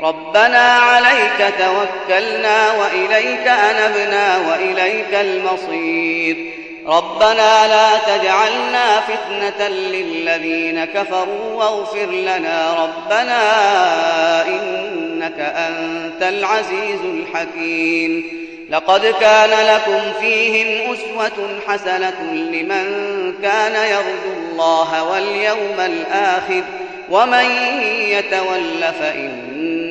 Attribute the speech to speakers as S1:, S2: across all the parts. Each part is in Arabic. S1: ربنا عليك توكلنا وإليك أنبنا وإليك المصير ربنا لا تجعلنا فتنة للذين كفروا واغفر لنا ربنا إنك أنت العزيز الحكيم لقد كان لكم فيهم أسوة حسنة لمن كان يرجو الله واليوم الآخر ومن يتول فإن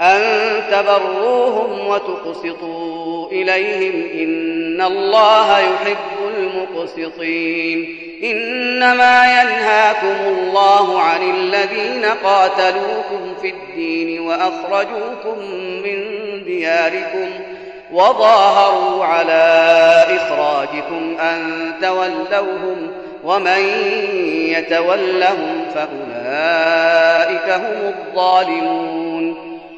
S1: أن تبروهم وتقسطوا إليهم إن الله يحب المقسطين إنما ينهاكم الله عن الذين قاتلوكم في الدين وأخرجوكم من دياركم وظاهروا على إخراجكم أن تولوهم ومن يتولهم فأولئك هم الظالمون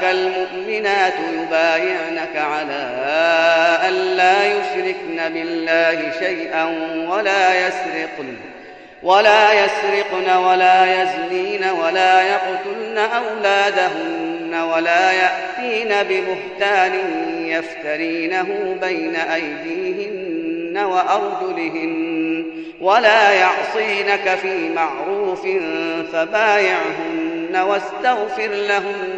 S1: جاءك المؤمنات يبايعنك على أن لا يشركن بالله شيئا ولا يسرقن ولا يسرقن ولا يزنين ولا يقتلن أولادهن ولا يأتين ببهتان يفترينه بين أيديهن وأرجلهن ولا يعصينك في معروف فبايعهن واستغفر لهن